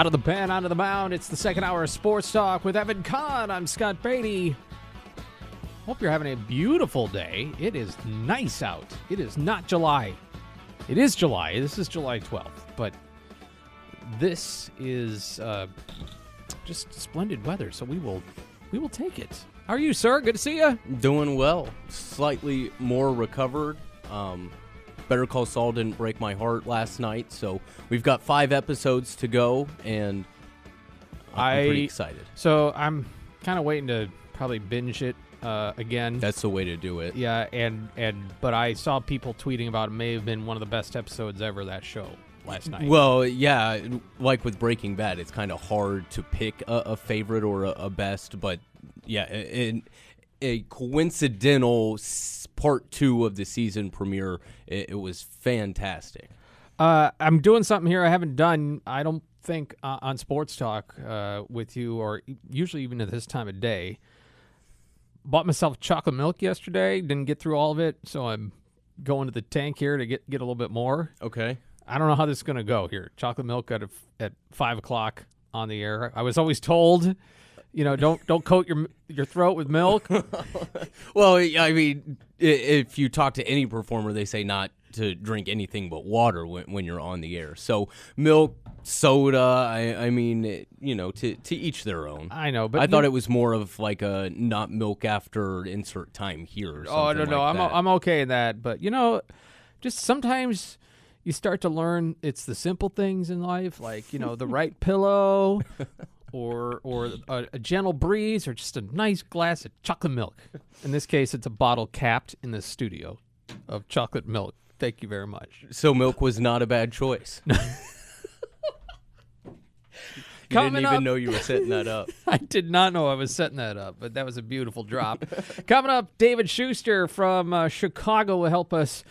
Out of the pen, onto the mound. It's the second hour of Sports Talk with Evan Kahn. I'm Scott Beatty. Hope you're having a beautiful day. It is nice out. It is not July. It is July. This is July 12th, but this is uh, just splendid weather. So we will we will take it. How are you, sir? Good to see you. Doing well. Slightly more recovered. Um, Better Call Saul didn't break my heart last night, so we've got five episodes to go, and I'm pretty excited. So I'm kind of waiting to probably binge it uh, again. That's the way to do it. Yeah, and and but I saw people tweeting about it may have been one of the best episodes ever that show last night. Well, yeah, like with Breaking Bad, it's kind of hard to pick a, a favorite or a, a best, but yeah, in a coincidental part two of the season premiere, it, it was fantastic. uh, I'm doing something here I haven't done. I don't think uh, on Sports Talk uh, with you, or usually even at this time of day. Bought myself chocolate milk yesterday. Didn't get through all of it, so I'm going to the tank here to get get a little bit more. Okay. I don't know how this is going to go here. Chocolate milk at a, at five o'clock on the air. I was always told, you know, don't don't coat your your throat with milk. Well, I mean, if you talk to any performer, they say not to drink anything but water when, when you're on the air. So milk, soda. I, I mean, you know, to to each their own. I know, but I thought it was more of like a not milk after insert time here. Or Oh no, no, like I'm that. I'm okay in that. But you know, just sometimes you start to learn it's the simple things in life, like you know the right pillow, or or a, a gentle breeze, or just a nice glass of chocolate milk. In this case, it's a bottle capped in the studio of chocolate milk. Thank you very much. So milk was not a bad choice. you Coming didn't even up- know you were setting that up. I did not know I was setting that up, but that was a beautiful drop. Coming up, David Schuster from uh, Chicago will help us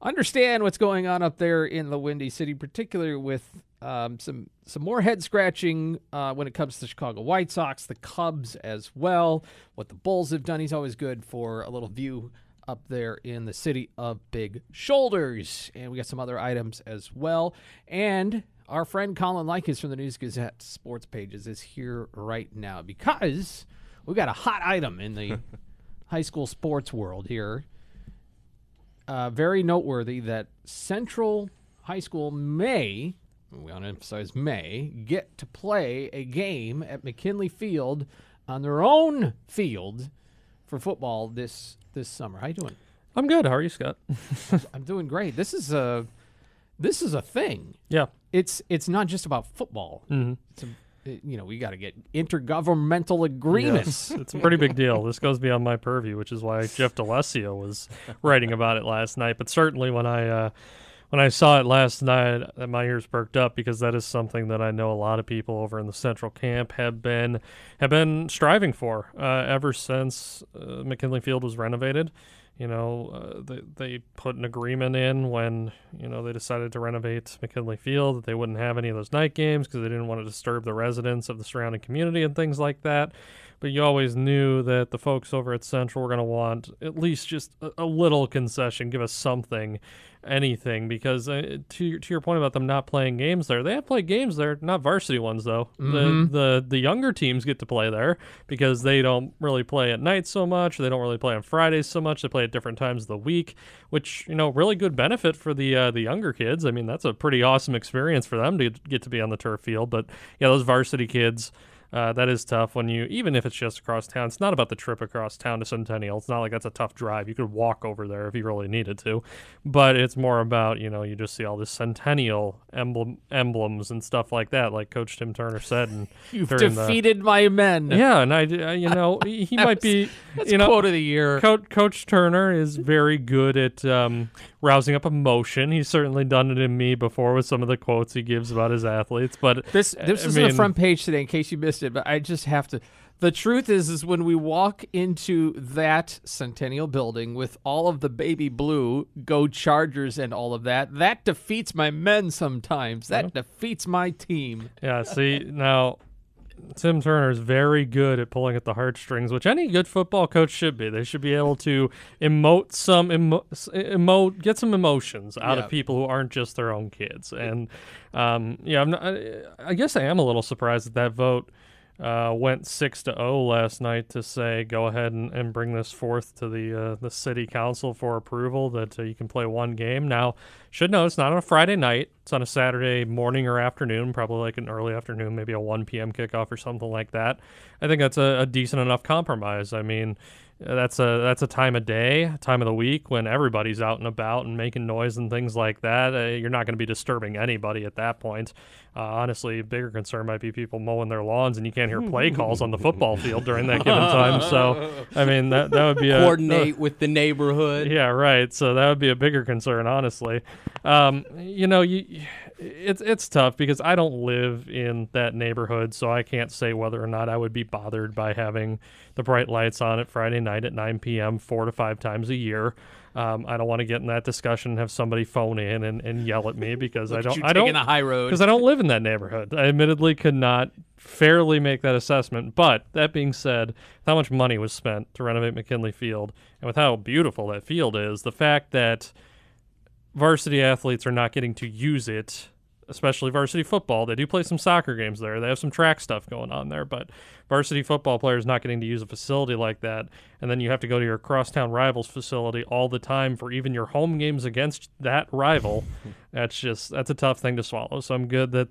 understand what's going on up there in the Windy City, particularly with um, some some more head scratching uh, when it comes to the Chicago White Sox, the Cubs as well. What the Bulls have done, he's always good for a little view up there in the city of Big Shoulders, and we got some other items as well. And our friend Colin Likas from the News Gazette Sports Pages is here right now because we got a hot item in the high school sports world here uh, very noteworthy that Central High School may, we want to emphasize may, get to play a game at McKinley Field on their own field for football this this summer. How you doing? I'm good. How are you, Scott? I'm doing great. This is a this is a thing. Yeah. It's it's not just about football. It's a, you know we got to get intergovernmental agreements. It's a pretty big deal. This goes beyond my purview, which is why Jeff D'Alessio was writing about it last night. But certainly when I uh, when I saw it last night, my ears perked up because that is something that I know a lot of people over in the Central Camp have been have been striving for uh, ever since uh, McKinley Field was renovated. You know, uh, they, they put an agreement in when, you know, they decided to renovate McKinley Field that they wouldn't have any of those night games because they didn't want to disturb the residents of the surrounding community and things like that. But you always knew that the folks over at Central were going to want at least just a, a little concession, give us something, anything. Because uh, to, your- to your point about them not playing games there, they have played games there, not varsity ones, though. The, the, the younger teams get to play there because they don't really play at night so much. They don't really play on Fridays so much. They play at different times of the week, which you know really good benefit for the uh, the younger kids. I mean, that's a pretty awesome experience for them to get to be on the turf field. But yeah, those varsity kids. Uh, that is tough when you, even if it's just across town. It's not about the trip across town to Centennial. It's not like that's a tough drive. You could walk over there if you really needed to, but it's more about you know you just see all this Centennial emblem emblems and stuff like that, like Coach Tim Turner said. And You've during the- defeated my men. yeah, and I, you know, he might be, That's you know, quote of the year. Coach, Coach Turner is very good at um, rousing up emotion. He's certainly done it in me before with some of the quotes he gives about his athletes. But This this I is on the front page today, in case you missed it. But I just have to. The truth is, is when we walk into that Centennial building with all of the baby blue, go Chargers, and all of that, that defeats my men. Sometimes that defeats my team. yeah, see now, Tim Turner is very good at pulling at the heartstrings, which any good football coach should be. They should be able to emote some emo- emote, get some emotions out Yeah. of people who aren't just their own kids. And um, yeah, I'm not, I, I guess I am a little surprised that that vote uh, went six to zero last night to say go ahead and, and bring this forth to the uh, the city council for approval that uh, you can play one game. Now, should know it's not on a Friday night; it's on a Saturday morning or afternoon, probably like an early afternoon, maybe a one p.m. kickoff or something like that. I think that's a, a decent enough compromise. I mean. Uh, That's a that's a time of day, time of the week when everybody's out and about and making noise and things like that. Uh, you're not going to be disturbing anybody at that point. Uh, honestly, a bigger concern might be people mowing their lawns and you can't hear play calls on the football field during that given time. So, I mean, that that would be a Coordinate with the neighborhood. yeah, right. So that would be a bigger concern, honestly. Um, you know, you, it's it's tough because I don't live in that neighborhood, so I can't say whether or not I would be bothered by having the bright lights on at Friday night at 9 p.m. four to five times a year. Um, I don't want to get in that discussion and have somebody phone in and, and yell at me because I don't I don't the high road. because I don't live in that neighborhood. I admittedly could not fairly make that assessment. But that being said, how much money was spent to renovate McKinley Field, and with how beautiful that field is, the fact that varsity athletes are not getting to use it, especially varsity football. They do play some soccer games there. They have some track stuff going on there, but varsity football players not getting to use a facility like that, and then you have to go to your crosstown rivals facility all the time for even your home games against that rival. that's just that's a tough thing to swallow. So I'm good that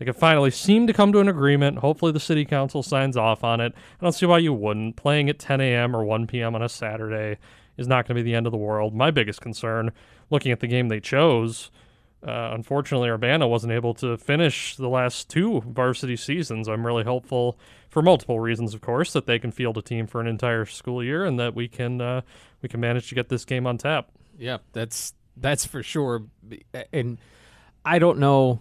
they can finally seem to come to an agreement. Hopefully, the city council signs off on it. I don't see why you wouldn't. Playing at 10 a.m. or 1 p.m. on a Saturday is not going to be the end of the world. My biggest concern, looking at the game they chose, uh, unfortunately, Urbana wasn't able to finish the last two varsity seasons. I'm really hopeful, for multiple reasons, of course, that they can field a team for an entire school year and that we can uh, we can manage to get this game on tap. Yeah, that's that's for sure. And I don't know.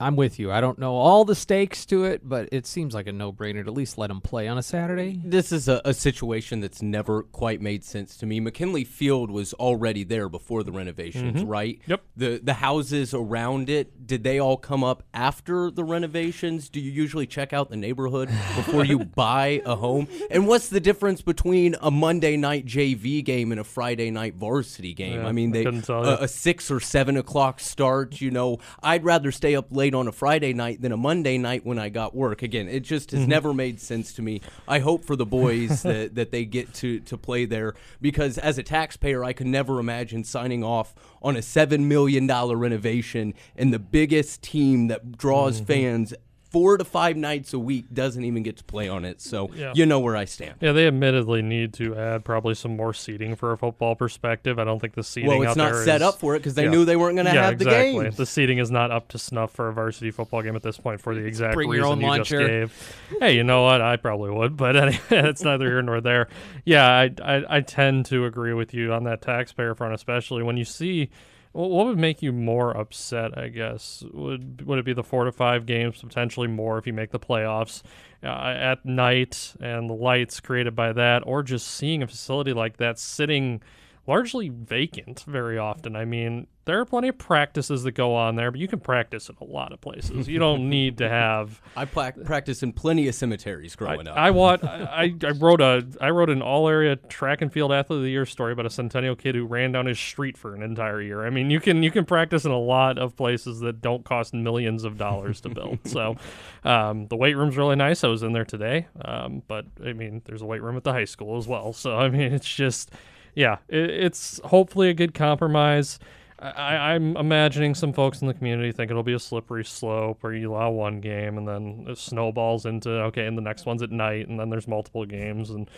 I'm with you. I don't know all the stakes to it, but it seems like a no-brainer to at least let them play on a Saturday. This is a, a situation that's never quite made sense to me. McKinley Field was already there before the renovations, mm-hmm. right? Yep. The the houses around it, did they all come up after the renovations? Do you usually check out the neighborhood before you buy a home? And what's the difference between a Monday night JV game and a Friday night varsity game? Yeah, I mean, they couldn't tell a, a six or seven o'clock start. You know, I'd rather stay up late on a Friday night than a Monday night when I got work. Again, it just Mm-hmm. has never made sense to me. I hope for the boys that, that they get to, to play there because as a taxpayer, I could never imagine signing off on a $7 million renovation and the biggest team that draws Mm-hmm. fans four to five nights a week doesn't even get to play on it. So Yeah. you know where I stand. Yeah, they admittedly need to add probably some more seating for a football perspective. I don't think the seating Well, it's out not set is- up for it because they Yeah. knew they weren't going to yeah, have exactly. the game. The seating is not up to snuff for a varsity football game at this point for the exact Bring your reason own you just gave. Hey, you know what? I probably would, but it's neither here nor there. Yeah, I, I I tend to agree with you on that taxpayer front, especially when you see. What would make you more upset? I guess would would it be the four to five games, potentially more if you make the playoffs uh, at night and the lights created by that, or just seeing a facility like that sitting largely vacant very often. I mean, there are plenty of practices that go on there, but you can practice in a lot of places. You don't need to have. I pla- practiced in plenty of cemeteries I, growing up. I want. I, I wrote a. I wrote an all area track and field athlete of the year story about a Centennial kid who ran down his street for an entire year. I mean, you can you can practice in a lot of places that don't cost millions of dollars to build. so, um, the weight room's really nice. I was in there today, um, but I mean, there's a weight room at the high school as well. So I mean, it's just, yeah, it, it's hopefully a good compromise. I, I'm imagining some folks in the community think it'll be a slippery slope where you allow one game and then it snowballs into okay, and the next one's at night, and then there's multiple games, and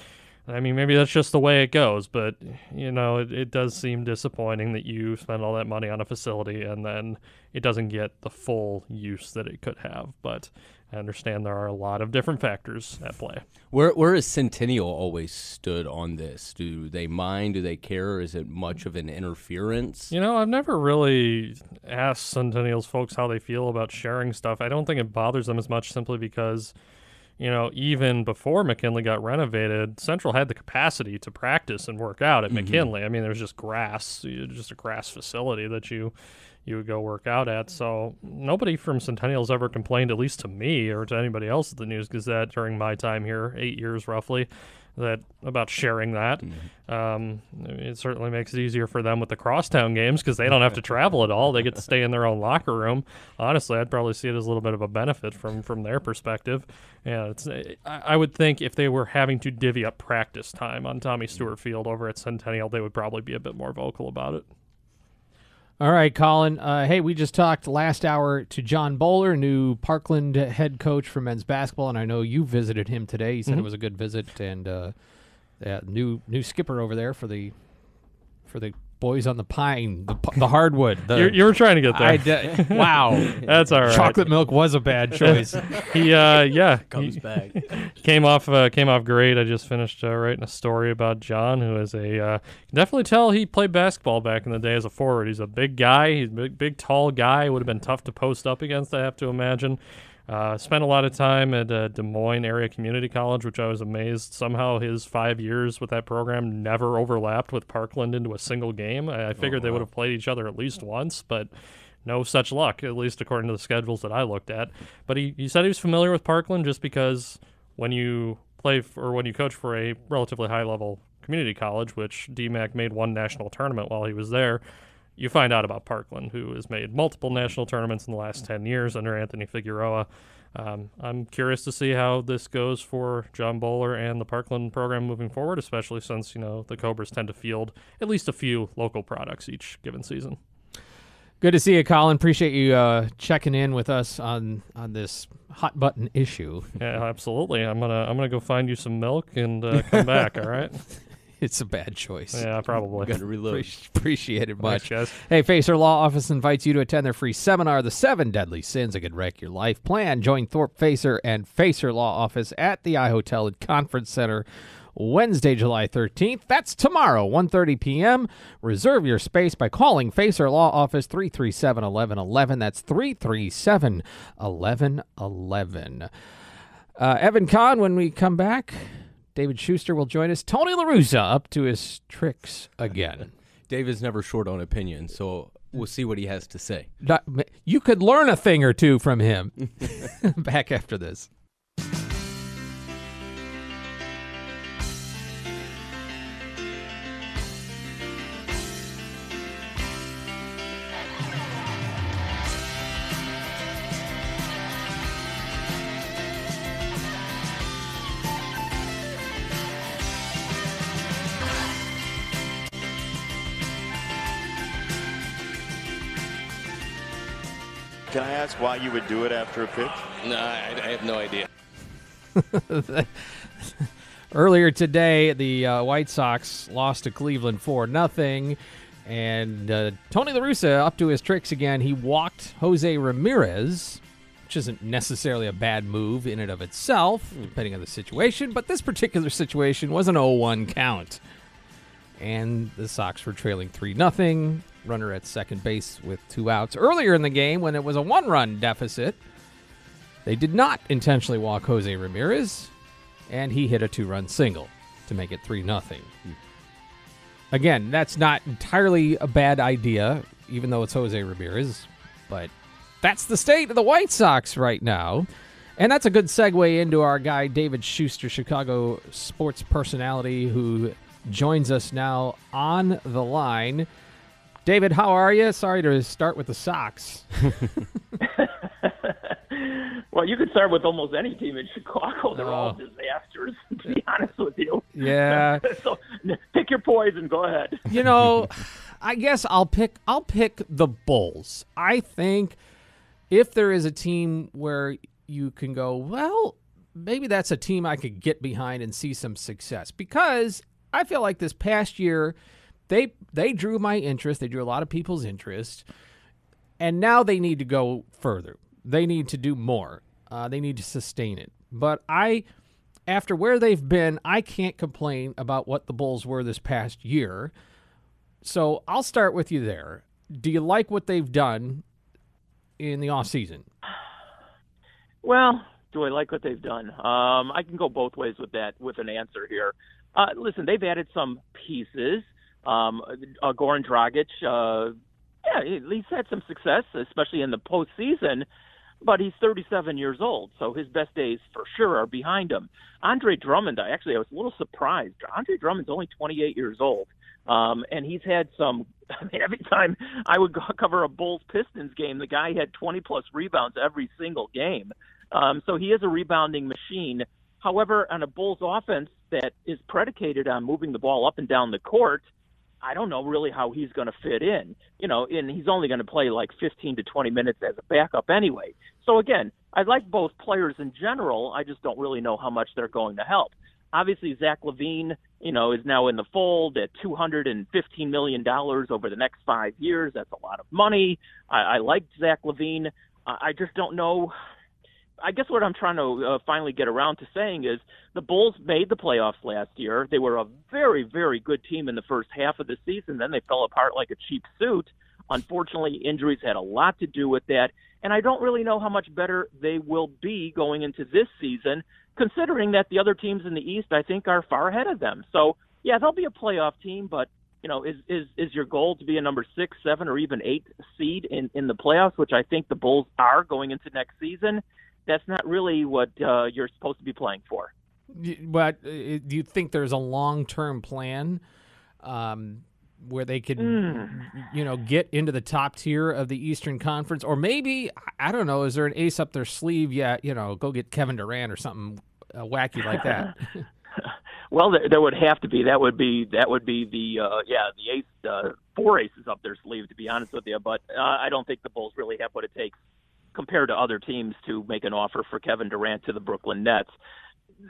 I mean maybe that's just the way it goes. But you know, it, it does seem disappointing that you spend all that money on a facility and then it doesn't get the full use that it could have. But I understand there are a lot of different factors at play. Where where has Centennial always stood on this? Do they mind? Do they care? Is it much of an interference? You know, I've never really asked Centennials folks how they feel about sharing stuff. I don't think it bothers them as much simply because, you know, even before McKinley got renovated, Central had the capacity to practice and work out at mm-hmm. McKinley. I mean, there's just grass, just a grass facility that you you would go work out at. So nobody from Centennial's ever complained, at least to me or to anybody else at the News Gazette during my time here, eight years roughly, that about sharing that. Mm-hmm. Um, it certainly makes it easier for them with the crosstown games because they don't have to travel at all. They get to stay in their own locker room. Honestly, I'd probably see it as a little bit of a benefit from from their perspective. Yeah, it's. Eh, I, I would think if they were having to divvy up practice time on Tommy mm-hmm. Stewart Field over at Centennial, they would probably be a bit more vocal about it. All right, Colin. Uh, hey, we just talked last hour to John Bowler, new Parkland head coach for men's basketball, and I know you visited him today. He said it was a good visit, and uh, yeah, new new skipper over there for the for the boys on the pine, the, the hardwood. The, You you were trying to get there. I d- wow, That's all right. chocolate milk was a bad choice. He uh yeah Comes he back. came off uh, came off great. I just finished uh, writing a story about John, who is a uh, can definitely tell he played basketball back in the day as a forward. He's a big guy. He's a big, big tall guy. Would have been tough to post up against. I have to imagine. Uh, spent a lot of time at uh, Des Moines Area Community College, which I was amazed. Somehow his five years with that program never overlapped with Parkland into a single game. I, I figured they would have played each other at least once, but no such luck, at least according to the schedules that I looked at. But he, he said he was familiar with Parkland just because when you play f or when you coach for a relatively high level community college, which DMACC made one national tournament while he was there, you find out about Parkland, who has made multiple national tournaments in the last 10 years under Anthony Figueroa. Um, I'm curious to see how this goes for John Bowler and the Parkland program moving forward, especially since, you know, the Cobras tend to field at least a few local products each given season. Good to see you, Colin. Appreciate you uh, checking in with us on on this hot button issue. Yeah, absolutely. I'm gonna I'm gonna go find you some milk and uh, come back. All right. It's a bad choice. Yeah, probably. Got to reload. Appreci- Appreciate it Thanks, much. guys. Hey, Facer Law Office invites you to attend their free seminar, The Seven Deadly Sins That Could Wreck Your Life. Plan. Join Thorpe Facer and Facer Law Office at the I Hotel and Conference Center Wednesday, July 13th. That's tomorrow, 1.30 p.m. Reserve your space by calling Facer Law Office 337-1111. That's 337-1111. Uh, Evan Kahn, when we come back, David Schuster will join us. Tony LaRussa up to his tricks again. Dave is never short on opinion, so we'll see what he has to say. Not- You could learn a thing or two from him. Back after this. Can I ask why you would do it after a pitch? No, I, I have no idea. Earlier today, the uh, White Sox lost to Cleveland 4 nothing, and uh, Tony La Russa up to his tricks again. He walked Jose Ramirez, which isn't necessarily a bad move in and of itself, depending on the situation, but this particular situation was an 0-1 count. And the Sox were trailing 3 nothing. Runner at second base with two outs. Earlier in the game, when it was a one-run deficit, they did not intentionally walk Jose Ramirez, and he hit a two-run single to make it three nothing. Hmm. Again, that's not entirely a bad idea, even though it's Jose Ramirez, but that's the state of the White Sox right now. And that's a good segue into our guy, David Schuster, Chicago sports personality, who joins us now on the line. David, how are you? Sorry to start with the Sox. Well, you could start with almost any team in Chicago. They're all Oh. disasters, to be honest with you. Yeah. so pick your poison. Go ahead. You know, I guess I'll pick I'll pick the Bulls. I think if there is a team where you can go, well, maybe that's a team I could get behind and see some success because I feel like this past year they they drew my interest. They drew a lot of people's interest, and now they need to go further. They need to do more. Uh, they need to sustain it. But I, after where they've been, I can't complain about what the Bulls were this past year. So I'll start with you there. Do you like what they've done in the off season? Well, do I like what they've done? Um, I can go both ways with that with an answer here. Uh, listen, they've added some pieces. Um, uh, Goran Dragic, uh, yeah, he's had some success, especially in the postseason. But he's 37 years old, so his best days for sure are behind him. Andre Drummond, I actually I was a little surprised. Andre Drummond's only 28 years old, um, and he's had some. I mean, every time I would go cover a Bulls Pistons game, the guy had 20 plus rebounds every single game. Um, so he is a rebounding machine. However, on a Bulls offense that is predicated on moving the ball up and down the court, I don't know really how he's going to fit in. You know, and he's only going to play like 15 to 20 minutes as a backup anyway. So again, I like both players in general. I just don't really know how much they're going to help. Obviously, Zach LaVine, you know, is now in the fold at 215 million dollars over the next five years. That's a lot of money. I, I like Zach LaVine. I, I just don't know I guess what I'm trying to uh, finally get around to saying is the Bulls made the playoffs last year. They were a very, very good team in the first half of the season. Then they fell apart like a cheap suit. Unfortunately, injuries had a lot to do with that. And I don't really know how much better they will be going into this season, considering that the other teams in the East, I think, are far ahead of them. So, yeah, they'll be a playoff team, but you know, is is is your goal to be a number six, seven, or even eight seed in in the playoffs, which I think the Bulls are going into next season? That's not really what uh, you're supposed to be playing for. But uh, do you think there's a long term plan um, where they could, mm. you know, get into the top tier of the Eastern Conference, or maybe I don't know, is there an ace up their sleeve yet? You know, go get Kevin Durant or something uh, wacky like that. well, there, there, would have to be. That would be that would be the uh, yeah the ace uh, four aces up their sleeve to be honest with you. But uh, I don't think the Bulls really have what it takes compared to other teams to make an offer for Kevin Durant to the Brooklyn Nets.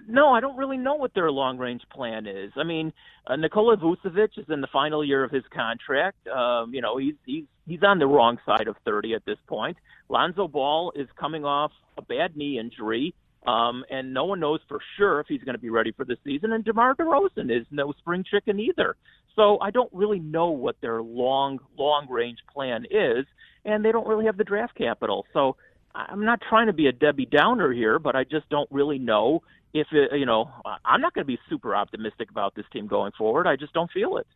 No, I don't really know what their long range plan is. I mean, uh, Nikola Vucevic is in the final year of his contract. Um, you know, he's he's he's on the wrong side of 30 at this point. Lonzo Ball is coming off a bad knee injury. Um, and no one knows for sure if he's going to be ready for the season. And DeMar DeRozan is no spring chicken either. So I don't really know what their long, long range plan is and they don't really have the draft capital. So I'm not trying to be a Debbie Downer here, but I just don't really know if it, you know, I'm not going to be super optimistic about this team going forward. I just don't feel it.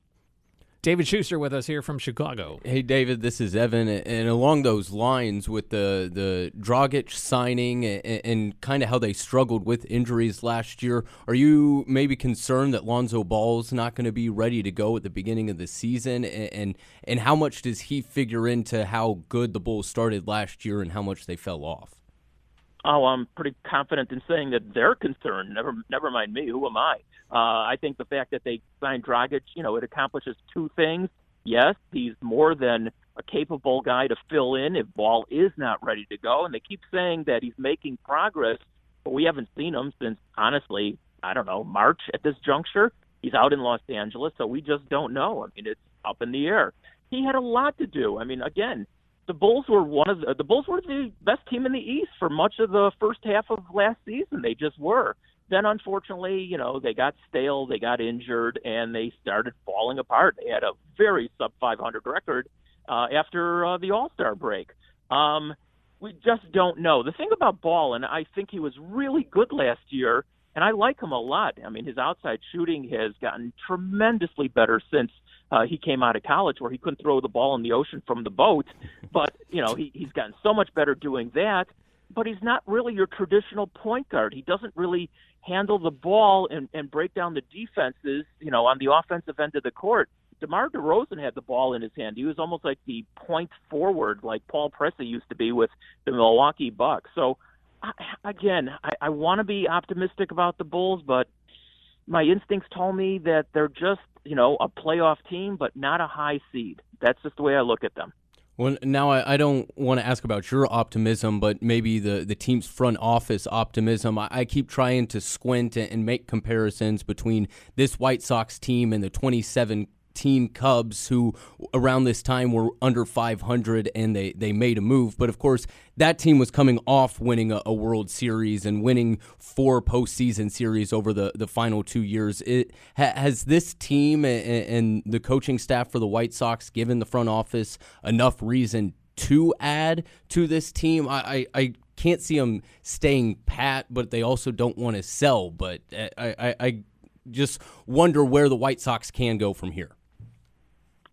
David Schuster with us here from Chicago. Hey, David, this is Evan, and along those lines with the the Dragic signing and, and kind of how they struggled with injuries last year, are you maybe concerned that Lonzo Ball's not going to be ready to go at the beginning of the season, and, and and how much does he figure into how good the Bulls started last year and how much they fell off? Oh, I'm pretty confident in saying that they're concerned. Never, never mind me. Who am I? Uh, I think the fact that they signed Dragic, you know, it accomplishes two things. Yes, he's more than a capable guy to fill in if Ball is not ready to go, and they keep saying that he's making progress, but we haven't seen him since honestly, I don't know, March at this juncture. He's out in Los Angeles, so we just don't know. I mean, it's up in the air. He had a lot to do. I mean, again, the Bulls were one of the, the Bulls were the best team in the East for much of the first half of last season. They just were. Then unfortunately, you know, they got stale, they got injured, and they started falling apart. They had a very sub 500 record uh, after uh, the All Star break. Um, we just don't know. The thing about Ball, and I think he was really good last year, and I like him a lot. I mean, his outside shooting has gotten tremendously better since uh, he came out of college where he couldn't throw the ball in the ocean from the boat. But, you know, he, he's gotten so much better doing that. But he's not really your traditional point guard. He doesn't really handle the ball and, and break down the defenses, you know, on the offensive end of the court. DeMar DeRozan had the ball in his hand. He was almost like the point forward, like Paul Pressey used to be with the Milwaukee Bucks. So, Again, I, I want to be optimistic about the Bulls, but my instincts told me that they're just, you know, a playoff team, but not a high seed. That's just the way I look at them. Well, now I, I don't want to ask about your optimism, but maybe the, the team's front office optimism. I, I keep trying to squint and, and make comparisons between this White Sox team and the 27 teen Cubs who around this time were under 500 and they, they made a move. But of course, that team was coming off winning a, a World Series and winning four postseason series over the, the final two years. It, ha, has this team and, and the coaching staff for the White Sox given the front office enough reason to add to this team? I, I, I can't see them staying pat, but they also don't want to sell. But uh, I, I, I just wonder where the White Sox can go from here.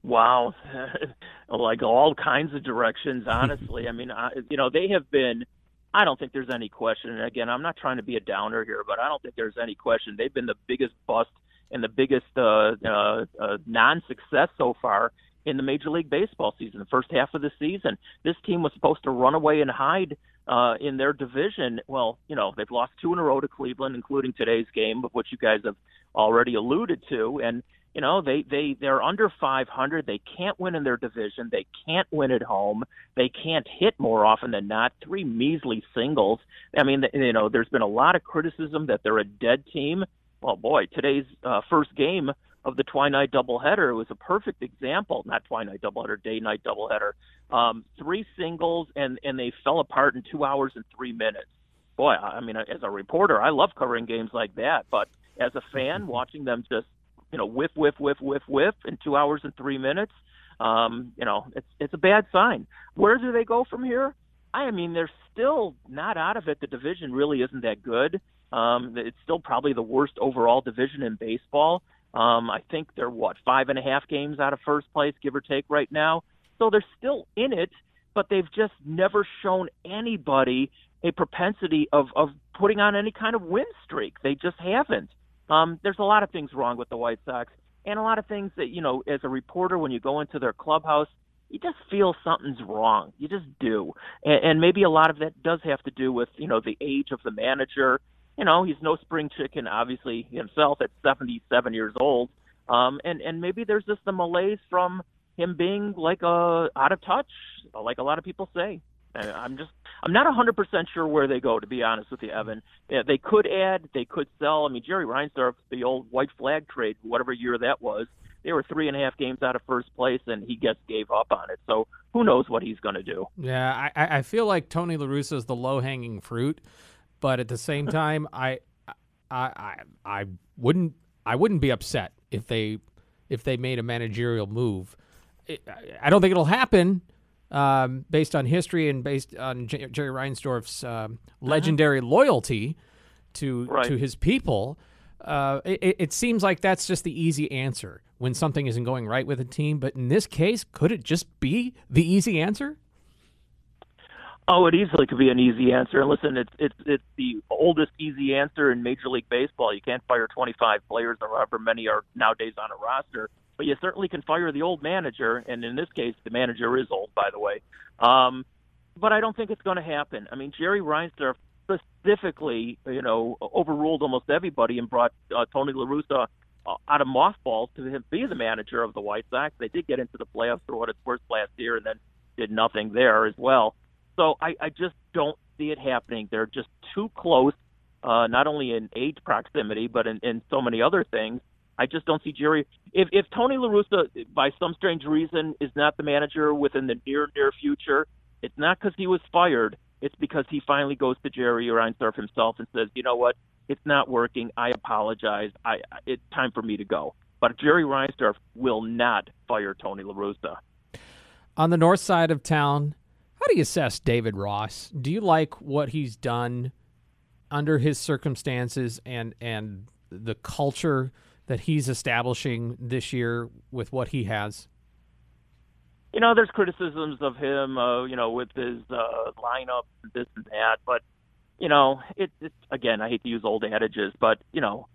Wow, like all kinds of directions. Honestly, I mean, I, you know, they have been. I don't think there's any question. And again, I'm not trying to be a downer here, but I don't think there's any question. They've been the biggest bust and the biggest uh, uh, uh, non-success so far in the Major League Baseball season, the first half of the season. This team was supposed to run away and hide uh, in their division. Well, you know, they've lost two in a row to Cleveland, including today's game, of which you guys have already alluded to. And you know they they they're under 500 they can't win in their division. They can't win at home. They can't hit more often than not. Three measly singles. I mean you know there's been a lot of criticism that they're a dead team. Well boy today's uh, first game of the twilight doubleheader was a perfect example. Not twilight doubleheader day night doubleheader. Um three singles and and they fell apart in 2 hours and 3 minutes. Boy i mean as a reporter i love covering games like that. But as a fan watching them just you know, whiff, whiff, whiff, whiff, whiff in two hours and three minutes. Um, you know, it's it's a bad sign. Where do they go from here? I mean, they're still not out of it. The division really isn't that good. Um, it's still probably the worst overall division in baseball. Um, I think they're what five and a half games out of first place, give or take, right now. So they're still in it, but they've just never shown anybody a propensity of of putting on any kind of win streak. They just haven't. Um, there's a lot of things wrong with the White Sox, and a lot of things that you know, as a reporter, when you go into their clubhouse, you just feel something's wrong. You just do, and, and maybe a lot of that does have to do with you know the age of the manager. You know, he's no spring chicken, obviously himself at 77 years old, um, and and maybe there's just the malaise from him being like a out of touch, like a lot of people say. I'm just I'm not 100% sure where they go, to be honest with you, Evan. Yeah, they could add, they could sell. I mean, Jerry Reinsdorf, the old white flag trade, whatever year that was, they were three and a half games out of first place, and he just gave up on it. So who knows what he's going to do? Yeah, I, I feel like Tony La Russa is the low hanging fruit, but at the same time, I, I, I, I wouldn't, I wouldn't be upset if they, if they made a managerial move. I don't think it'll happen um, based on history and based on J- Jerry Reinsdorf's um, legendary uh-huh. loyalty to right. to his people. Uh, it, it, seems like that's just the easy answer when something isn't going right with a team. But in this case, could it just be the easy answer? Oh, it easily could be an easy answer. And listen, it's it's it's the oldest easy answer in Major League Baseball. You can't fire 25 players or however many are nowadays on a roster but you certainly can fire the old manager. And in this case, the manager is old, by the way. Um, but I don't think it's going to happen. I mean, Jerry Reinsdorf specifically, you know, overruled almost everybody and brought uh, Tony La Russa uh, out of mothballs to be the manager of the White Sox. They did get into the playoffs for what it's worth last year, and then did nothing there as well. So I, I just don't see it happening. They're just too close, uh, not only in age proximity, but in, in so many other things. I just don't see Jerry. If if Tony La Russa, by some strange reason, is not the manager within the near near future, it's not because he was fired. It's because he finally goes to Jerry or Reinsdorf himself and says, you know what, it's not working. I apologize. I it's time for me to go. But Jerry Reinsdorf will not fire Tony La Russa. On the north side of town, how do you assess David Ross? Do you like what he's done under his circumstances and and the culture? That he's establishing this year with what he has? You know, there's criticisms of him, uh, you know, with his uh, lineup, this and that. But you know, it, it's again, I hate to use old adages, but you know,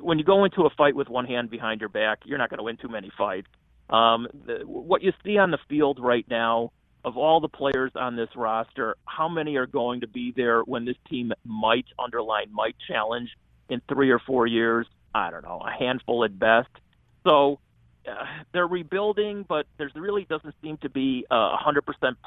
when you go into a fight with one hand behind your back, you're not going to win too many fights. Um, the, what you see on the field right now, of all the players on this roster, how many are going to be there when this team might underline might challenge in three or four years? I don't know, a handful at best. So uh, they're rebuilding, but there really doesn't seem to be a 100%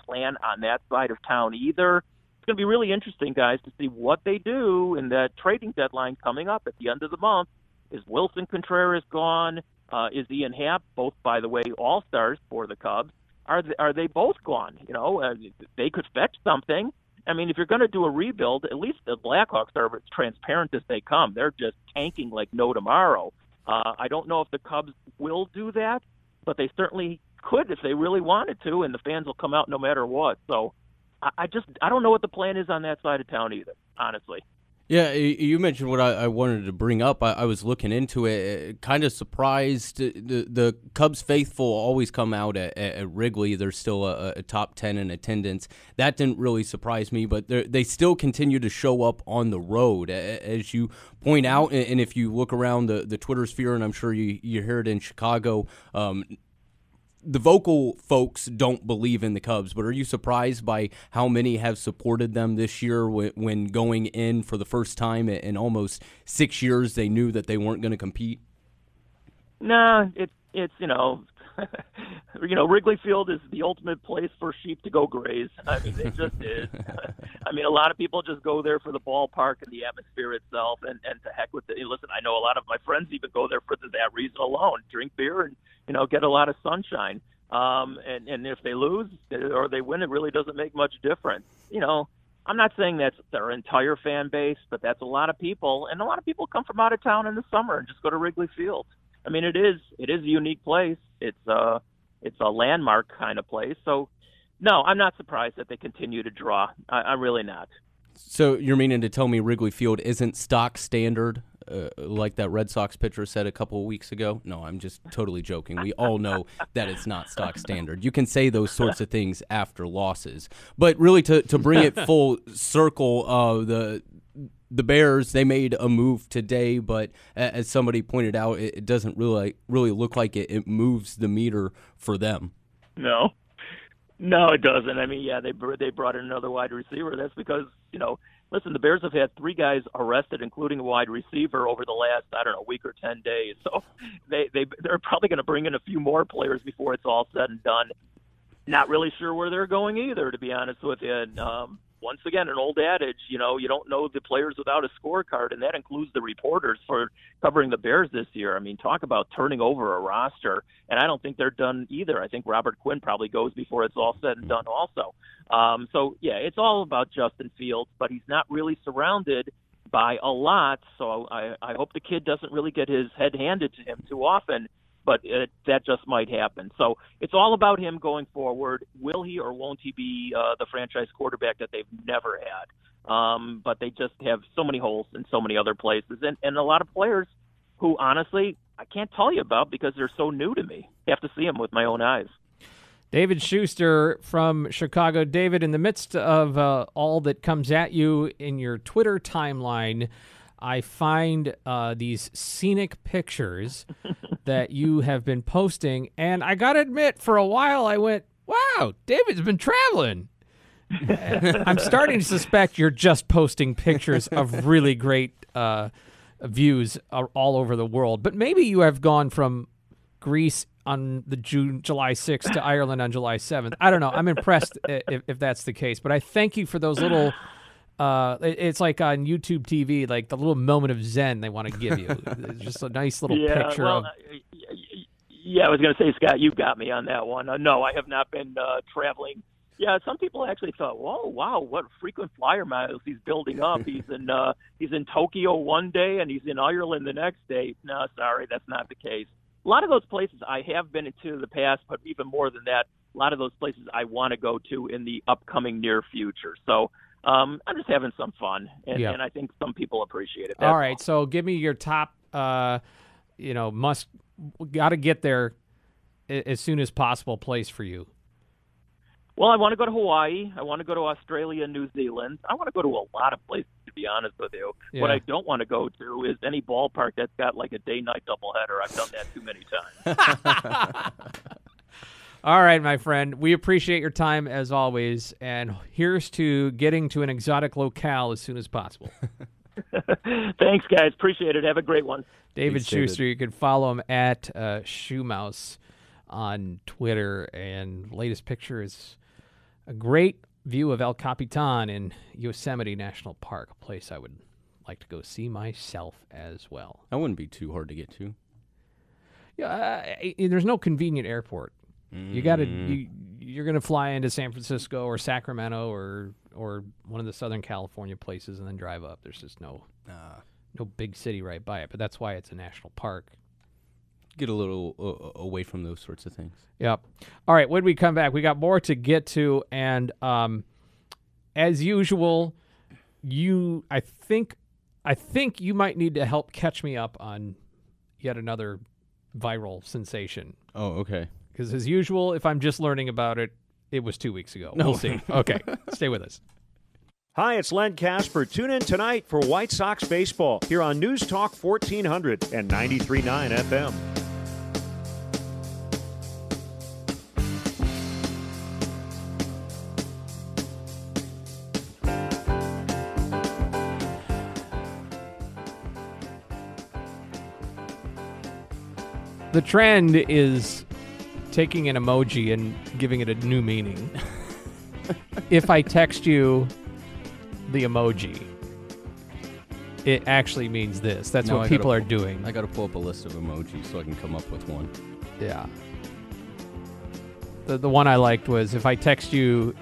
plan on that side of town either. It's going to be really interesting, guys, to see what they do in that trading deadline coming up at the end of the month. Is Willson Contreras gone? Uh, is Ian Happ, both by the way, all stars for the Cubs? Are they, are they both gone? You know, uh, they could fetch something. I mean, if you're going to do a rebuild, at least the Blackhawks are as transparent as they come. They're just tanking like no tomorrow. Uh, I don't know if the Cubs will do that, but they certainly could if they really wanted to, and the fans will come out no matter what. So I, I just I don't know what the plan is on that side of town either, honestly. Yeah, you mentioned what I, wanted to bring up. I, was looking into it, kind of surprised. The, the Cubs faithful always come out at, at Wrigley. They're still a, a, top 10 in attendance. That didn't really surprise me, but they still continue to show up on the road. As you point out, and if you look around the, the Twitter sphere, and I'm sure you, you hear it in Chicago, um, the vocal folks don't believe in the Cubs, but are you surprised by how many have supported them this year when going in for the first time in almost six years? They knew that they weren't going to compete. Nah, it's it's you know, you know Wrigley Field is the ultimate place for sheep to go graze. I mean, it just is. I mean, a lot of people just go there for the ballpark and the atmosphere itself, and and to heck with it. Listen, I know a lot of my friends even go there for that reason alone, drink beer and you know, get a lot of sunshine. Um, and, and if they lose or they win, it really doesn't make much difference. You know, I'm not saying that's their entire fan base, but that's a lot of people, and a lot of people come from out of town in the summer and just go to Wrigley Field. I mean, it is it is a unique place. It's a it's a landmark kind of place. So, no, I'm not surprised that they continue to draw. I, I'm really not. So you're meaning to tell me Wrigley Field isn't stock standard uh, like that Red Sox pitcher said a couple of weeks ago. No, I'm just totally joking. We all know that it's not stock standard. You can say those sorts of things after losses, but really to to bring it full circle, uh, the the Bears they made a move today, but as somebody pointed out, it, doesn't really really look like it, it moves the meter for them. No, no, it doesn't. I mean, yeah, they they brought in another wide receiver. That's because you know listen, the Bears have had three guys arrested, including a wide receiver, over the last I don't know week or ten days. So they they they're probably going to bring in a few more players before it's all said and done. Not really sure where they're going either, to be honest with you. And, um, once again, an old adage, you know, you don't know the players without a scorecard, and that includes the reporters for covering the Bears this year. I mean, talk about turning over a roster, and I don't think they're done either. I think Robert Quinn probably goes before it's all said and done, also. Um, so, yeah, it's all about Justin Fields, but he's not really surrounded by a lot. So I, I hope the kid doesn't really get his head handed to him too often but it, that just might happen. So it's all about him going forward. Will he or won't he be uh, the franchise quarterback that they've never had? Um, but they just have so many holes in so many other places, and, and a lot of players who honestly I can't tell you about because they're so new to me. I have to see them with my own eyes. David Schuster from Chicago. David, in the midst of uh, all that comes at you in your Twitter timeline, I find uh, these scenic pictures that you have been posting, and I gotta admit, for a while I went, "Wow, David's been traveling." I'm starting to suspect you're just posting pictures of really great uh, views all over the world, but maybe you have gone from Greece on the June July 6th to Ireland on July 7th. I don't know. I'm impressed if, if that's the case, but I thank you for those little uh, it's like on YouTube TV, like the little moment of zen they want to give you. just a nice little yeah, picture well, of. Yeah, I was going to say, Scott, you got me on that one. Uh, no, I have not been uh, traveling. Yeah, some people actually thought, "Whoa, wow, what frequent flyer miles he's building up." he's in uh, he's in Tokyo one day and he's in Ireland the next day. No, sorry, that's not the case. A lot of those places I have been to in the past, but even more than that, a lot of those places I want to go to in the upcoming near future. So um, I'm just having some fun, and, and I think some people appreciate it. That's all right, all. so give me your top. Uh, you know, must got to get there as soon as possible. Place for you. Well, I want to go to Hawaii. I want to go to Australia, New Zealand. I want to go to a lot of places, to be honest with you. Yeah. What I don't want to go to is any ballpark that's got like a day-night doubleheader. I've done that too many times. All right, my friend. We appreciate your time as always, and here's to getting to an exotic locale as soon as possible. Thanks, guys. Appreciate it. Have a great one. David Thanks, David. Schuster. You can follow him at uh, Shoemouse on Twitter. And latest picture is a great view of El Capitan in Yosemite National Park, a place I would like to go see myself as well. That wouldn't be too hard to get to. Yeah, uh, there's no convenient airport. You got to Mm. you, you're going to fly into San Francisco or Sacramento or or one of the Southern California places and then drive up. There's just no uh, no big city right by it. But that's why it's a national park. Get a little uh, away from those sorts of things. Yep. All right. When we come back, we got more to get to, and um, as usual, you I think I think you might need to help catch me up on yet another viral sensation. Oh, okay. Because as usual, if I'm just learning about it, it was two weeks ago. We'll see. Okay. Stay with us. Hi, it's Len Kasper. Tune in tonight for White Sox baseball here on News Talk 1400 and 93.9 FM. The trend is taking an emoji and giving it a new meaning. if I text you the emoji, it actually means this. That's No, what I people gotta are doing. I got to pull up a list of emojis so I can come up with one. Yeah. The the one I liked was if I text you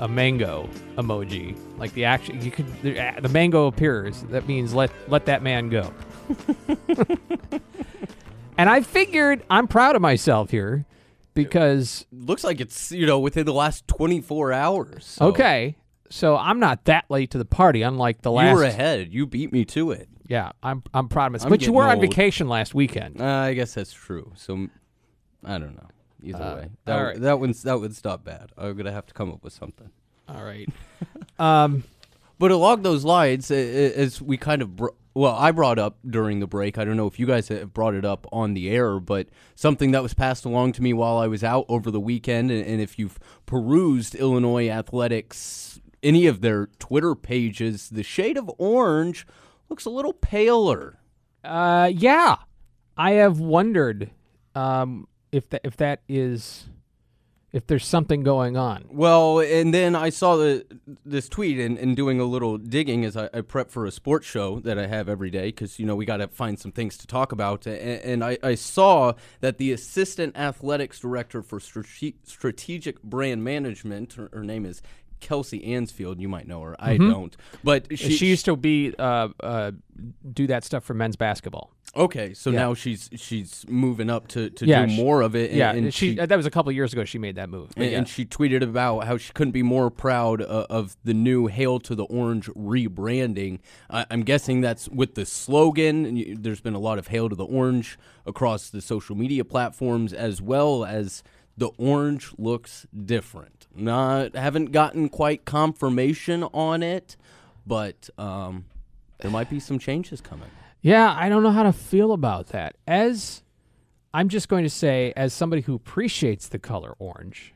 a mango emoji, like the action you could the, the mango appears. That means let let that man go. and I figured I'm proud of myself here because Looks like it's you know within the last 24 hours. so okay, so I'm not that late to the party unlike the last You were ahead. You beat me to it. Yeah, I'm I'm proud of myself. I'm But you were on vacation last weekend. Uh, I guess that's true. So I don't know. Either Uh, way, that, all right. that one's that would stop bad. I'm gonna have to come up with something. All right. um But along those lines, as we kind of, br- well, I brought up during the break, I don't know if you guys have brought it up on the air, but something that was passed along to me while I was out over the weekend, and, and if you've perused Illinois athletics, any of their Twitter pages, the shade of orange looks a little paler. Uh, yeah, I have wondered um, if that if that is if there's something going on. Well, and then I saw the this tweet and, and doing a little digging as I, I prep for a sports show that I have every day because you know we got to find some things to talk about. And, and I, I saw that the assistant athletics director for strate- strategic brand management, her, her name is Kelsey Ansfield. You might know her. I don't, but She, she, used to be uh, uh, do that stuff for men's basketball. Okay. So Yeah. now she's she's moving up to, to Yeah, do she- more of it. and- yeah, and she, she that was a couple years ago. She made that move. And, yeah. and she tweeted about how she couldn't be more proud uh, of the new "Hail to the Orange" rebranding. I, I'm guessing that's with the slogan. and you- There's been a lot of "Hail to the Orange" across the social media platforms, as well as the orange looks different. Not haven't gotten quite confirmation on it, but um, there might be some changes coming. Yeah, I don't know how to feel about that. As I'm just going to say, as somebody who appreciates the color orange,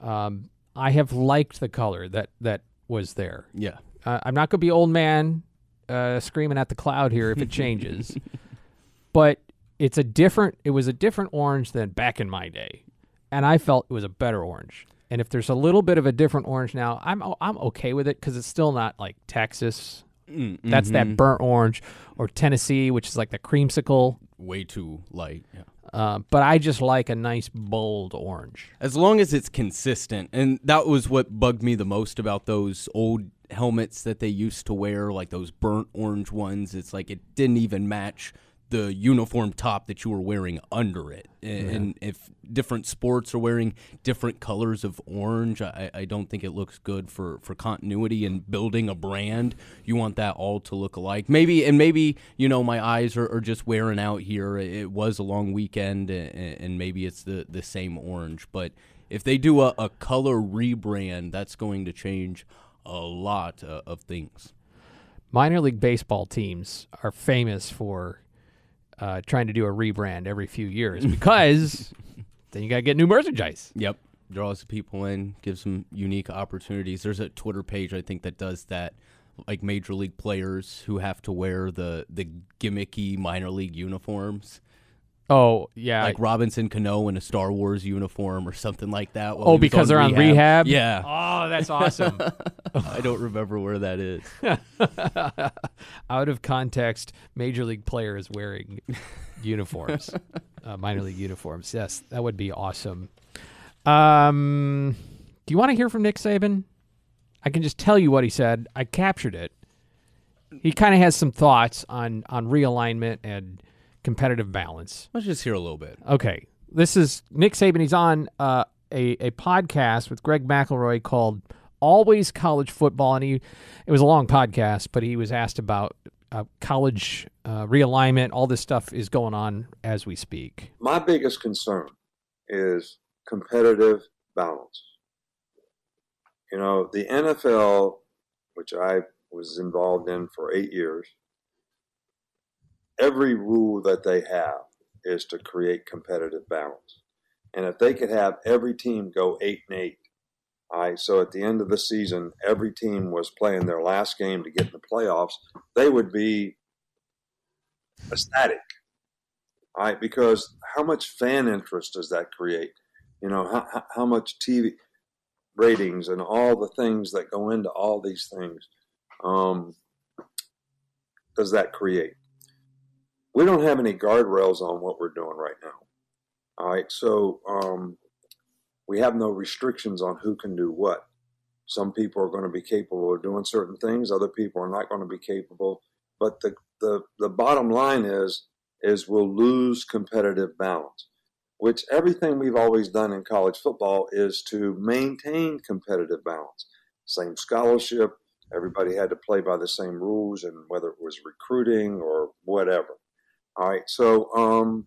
um, I have liked the color that that was there. Yeah. Uh, I'm not going to be old man uh, screaming at the cloud here if it changes, but it's a different. It was a different orange than back in my day, and I felt it was a better orange. And if there's a little bit of a different orange now, I'm I'm okay with it because it's still not like Texas. Mm, That's that burnt orange, or Tennessee, which is like the creamsicle. way too light. Yeah. Uh, but I just like a nice bold orange. As long as it's consistent. And that was what bugged me the most about those old helmets that they used to wear, like those burnt orange ones. It's like it didn't even match the uniform top that you were wearing under it. And, and if different sports are wearing different colors of orange, I, I don't think it looks good for, for continuity and building a brand. You want that all to look alike. Maybe, and maybe, you know, my eyes are, are just wearing out here. It was a long weekend and, and maybe it's the, the same orange. But if they do a, a color rebrand, that's going to change a lot uh, of things. Minor league baseball teams are famous for uh, trying to do a rebrand every few years because then you got to get new merchandise. Yep. Draws people in, gives them unique opportunities. There's a Twitter page I think that does that like major league players who have to wear the the gimmicky minor league uniforms. Oh yeah, like Robinson Cano in a Star Wars uniform or something like that. Oh, because they're on rehab. Yeah. Oh, that's awesome. I don't remember where that is. Out of context, major league players wearing uniforms, uh, minor league uniforms. Yes, that would be awesome. Um, do you want to hear from Nick Saban? I can just tell you what he said. I captured it. He kind of has some thoughts on on realignment and competitive balance. Let's just hear a little bit. Okay, this is Nick Saban. He's on uh, a a podcast with Greg McElroy called Always College Football, and he it was a long podcast, but he was asked about uh, college uh, realignment. All this stuff is going on as we speak. My biggest concern is competitive balance. You know, the NFL, which I was involved in for eight years, every rule that they have is to create competitive balance. And if they could have every team go eight and eight, right, so at the end of the season, every team was playing their last game to get in the playoffs, they would be ecstatic. Right, because how much fan interest does that create? You know, how, how much TV ratings and all the things that go into all these things um, does that create? We don't have any guardrails on what we're doing right now. All right, so um, we have no restrictions on who can do what. Some people are going to be capable of doing certain things, other people are not going to be capable. But the, the, the bottom line is is we'll lose competitive balance, which everything we've always done in college football is to maintain competitive balance. Same scholarship, everybody had to play by the same rules, and whether it was recruiting or whatever. All right, so um,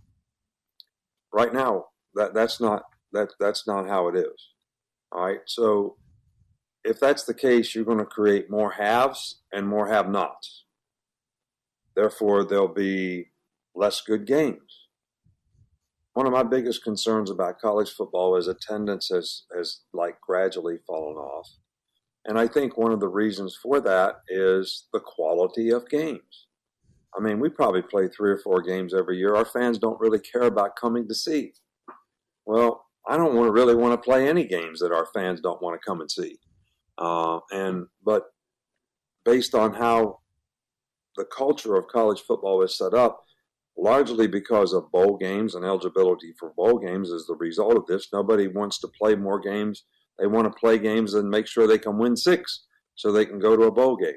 right now that that's not that that's not how it is. All right, so if that's the case, you're going to create more haves and more have-nots. Therefore, there'll be less good games. One of my biggest concerns about college football is attendance has, has like gradually fallen off. And I think one of the reasons for that is the quality of games. I mean, we probably play three or four games every year. Our fans don't really care about coming to see. Well, I don't want to really want to play any games that our fans don't want to come and see. Uh, and but based on how the culture of college football is set up, largely because of bowl games and eligibility for bowl games as the result of this. Nobody wants to play more games. They want to play games and make sure they can win six so they can go to a bowl game.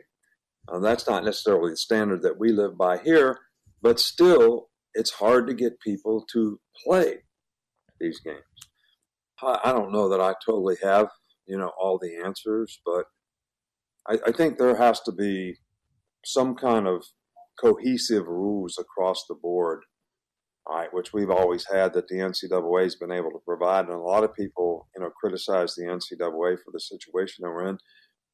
Uh, that's not necessarily the standard that we live by here, but still, it's hard to get people to play these games. I, I don't know that I totally have, you know, all the answers, but I, I think there has to be some kind of cohesive rules across the board, right, which we've always had that the NCAA has been able to provide. And a lot of people, you know, criticize the NCAA for the situation that we're in.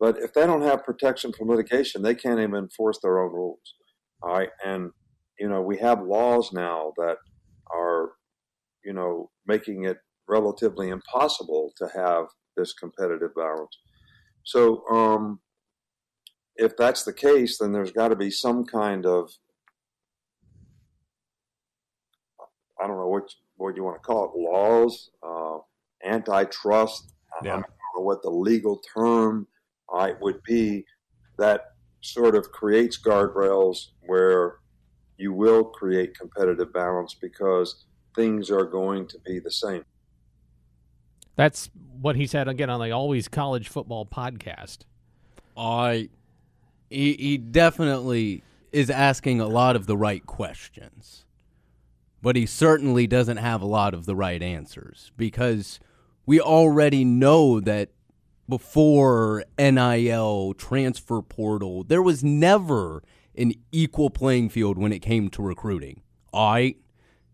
But if they don't have protection from litigation, they can't even enforce their own rules. All right. And, you know, we have laws now that are, you know, making it relatively impossible to have this competitive balance. So, um, if that's the case, then there's got to be some kind of I don't know what what you want to call it laws, uh, antitrust. Yeah. I don't know what the legal term right, would be that sort of creates guardrails where you will create competitive balance because things are going to be the same. That's what he said again on the Always College Football podcast. I he, he definitely is asking a lot of the right questions, but he certainly doesn't have a lot of the right answers because we already know that before NIL transfer portal, there was never an equal playing field when it came to recruiting. All right.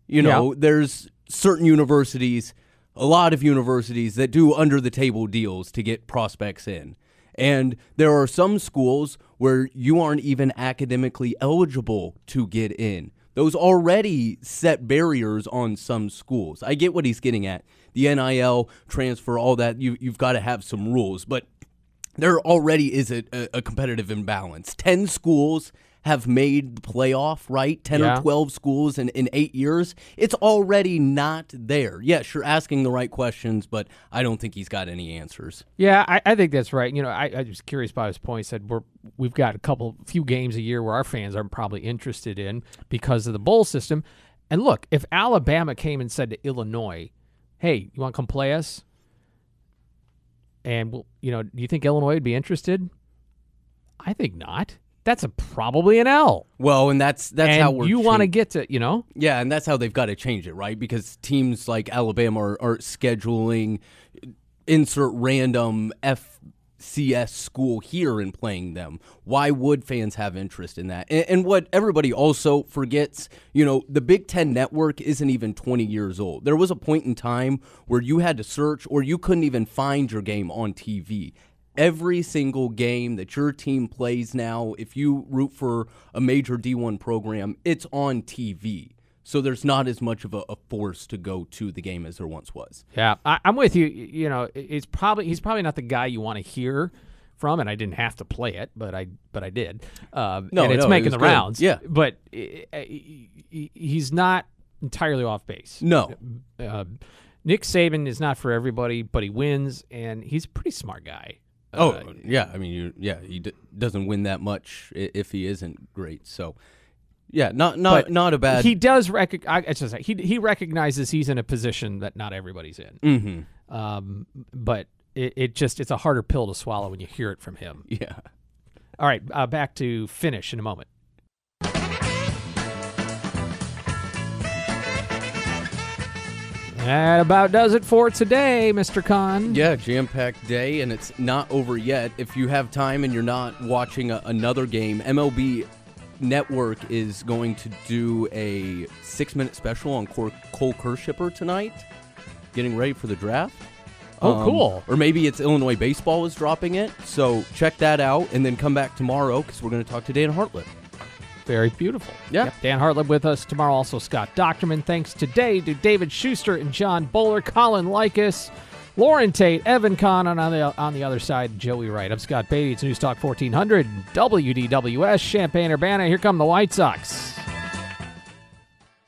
You know, yeah. there's certain universities, a lot of universities that do under the table deals to get prospects in. And there are some schools where you aren't even academically eligible to get in. Those already set barriers on some schools. I get what he's getting at. The NIL transfer, all that, you, you've got to have some rules. But there already is a, a, competitive imbalance. Ten schools have made the playoff, right? 10 Yeah. or 12 schools in, in eight years. It's already not there. Yes, you're asking the right questions, but I don't think he's got any answers. Yeah, I, I think that's right. You know, I, I was curious about his point. He said we're we've got a couple few games a year where our fans are probably interested in because of the bowl system. And look, if Alabama came and said to Illinois, "Hey, you want to come play us?" And we'll, you know, do you think Illinois would be interested? I think not. That's a probably an L. Well, and that's that's and how we're you want to get to, you know, Yeah, and that's how they've got to change it, right? Because teams like Alabama are, are scheduling insert random FCS school here and playing them. Why would fans have interest in that? And, and what everybody also forgets, you know, the Big Ten network isn't even 20 years old. There was a point in time where you had to search or you couldn't even find your game on TV. Every single game that your team plays now, if you root for a major D1 program, it's on TV. So there's not as much of a, a force to go to the game as there once was. Yeah, I, I'm with you. You know, it's probably he's probably not the guy you want to hear from, and I didn't have to play it, but I but I did. Um, No, and it's no, making was the good. rounds. Yeah. but he- he- he's not entirely off base. No. Uh, Nick Saban is not for everybody, but he wins, and he's a pretty smart guy. Oh Uh, yeah, I mean, you, yeah, he d- doesn't win that much if he isn't great. So, yeah, not not not a bad. He does recognize. He he recognizes he's in a position that not everybody's in. Mhm. Um, but it, it just it's a harder pill to swallow when you hear it from him. Yeah. All right, uh, back to finish in a moment. That about does it for today, Mr. Kahn. Yeah, jam packed day, and it's not over yet. If you have time and you're not watching a, another game, MLB Network is going to do a six minute special on Cor- Cole Kirschsieper tonight, getting ready for the draft. Um, Oh, cool. Or maybe it's Illinois Baseball is dropping it. So check that out, and then come back tomorrow because we're going to talk to Dan Hartleb. Very beautiful. Yeah. Yep, Dan Hartleb with us tomorrow. Also, Scott Dochterman. Thanks today to David Schuster and John Bowler, Colin Likas, Lauren Tate, Evan Kahn, and on the, on the other side, Joey Wright. I'm Scott Beatty. It's News Talk 1400, WDWS, Champaign Urbana. Here come the White Sox.